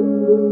Thank you.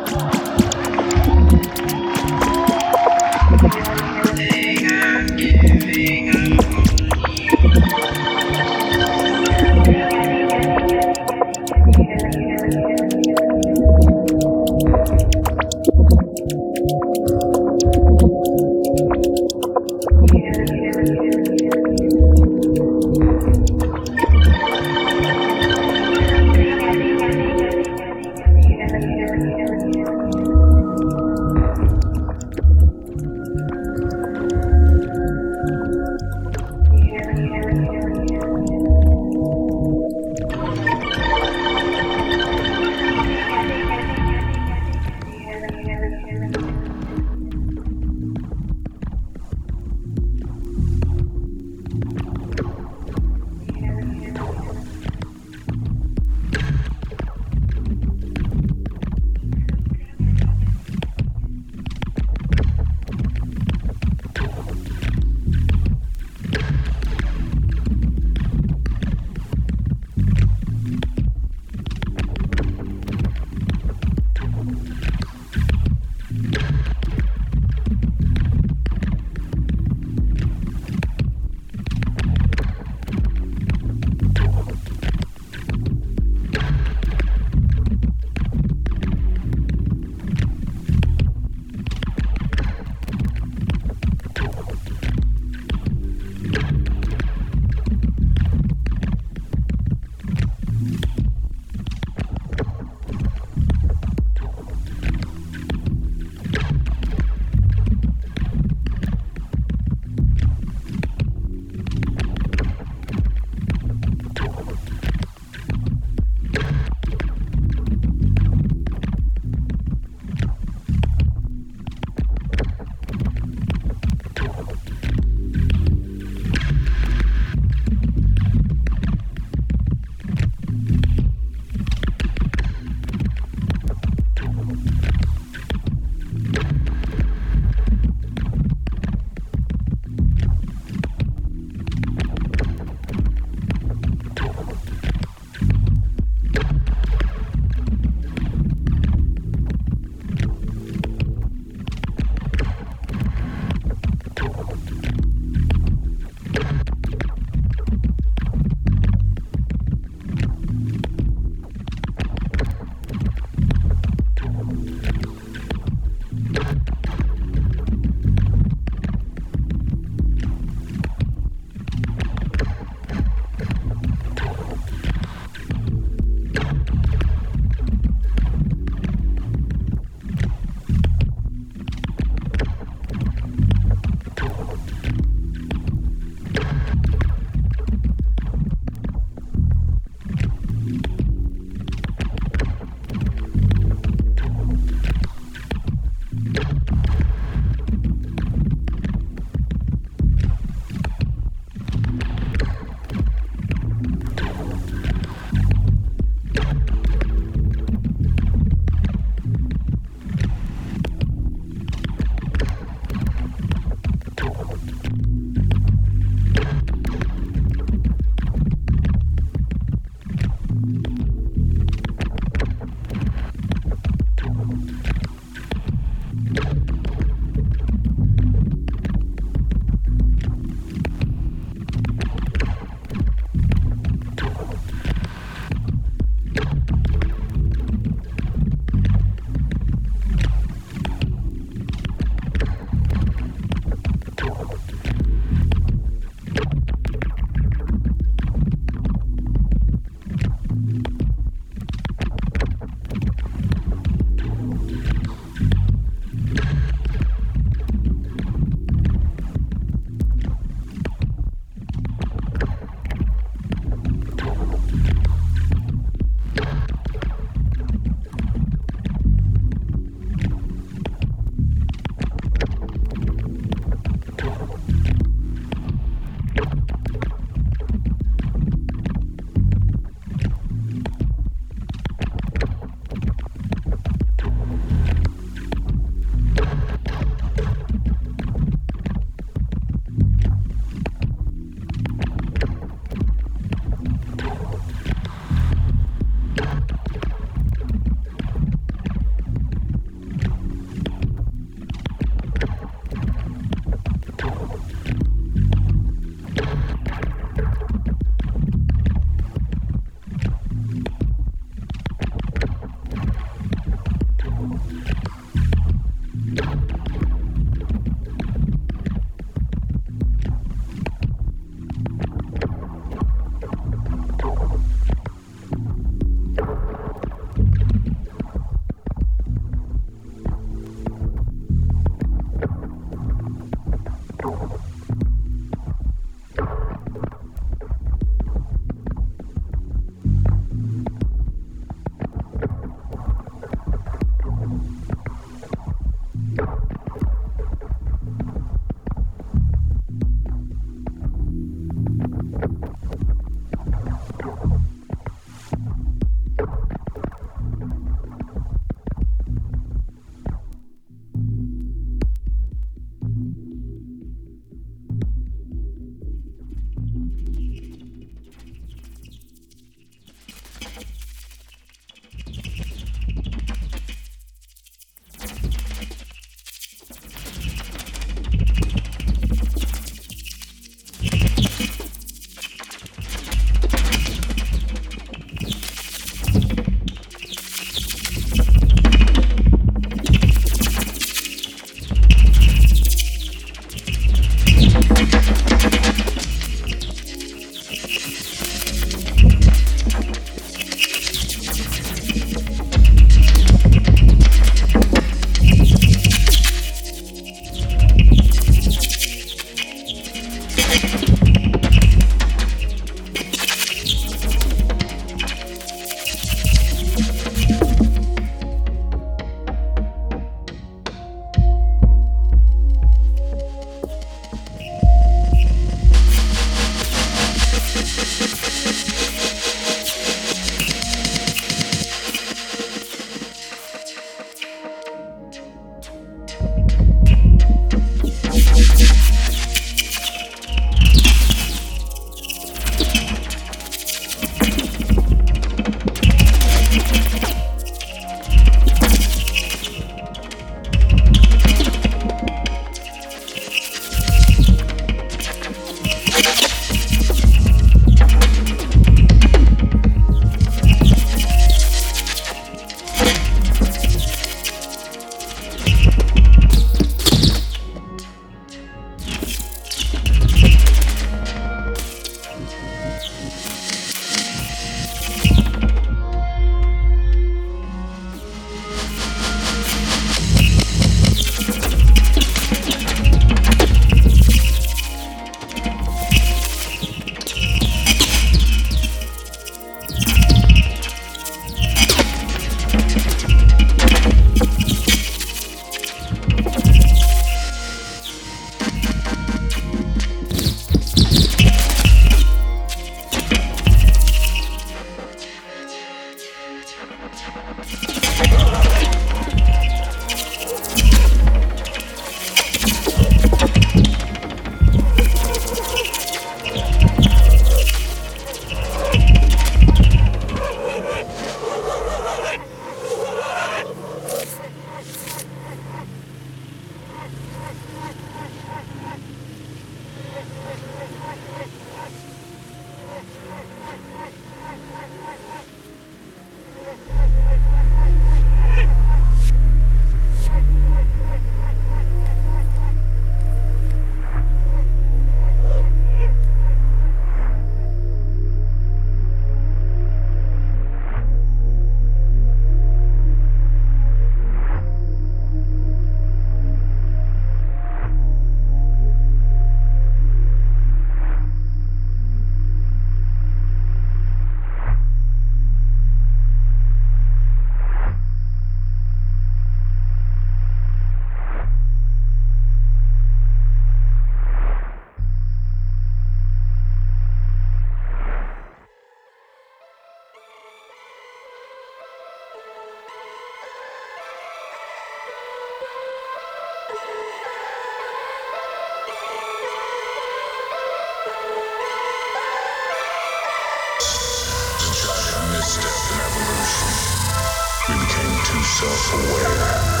self-aware.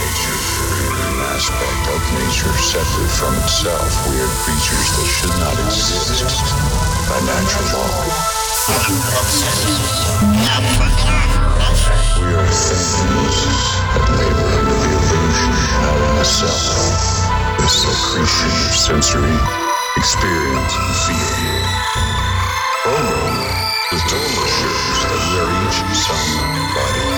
Nature's an aspect of nature separate from itself. We are creatures that should not exist by natural law. We are things that labor under the illusion of a self. the secretion of sensory experience and feeling. Oh, the total assurance that we are each some body.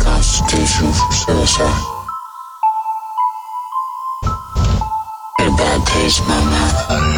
constitution for suicide. taste in my mouth.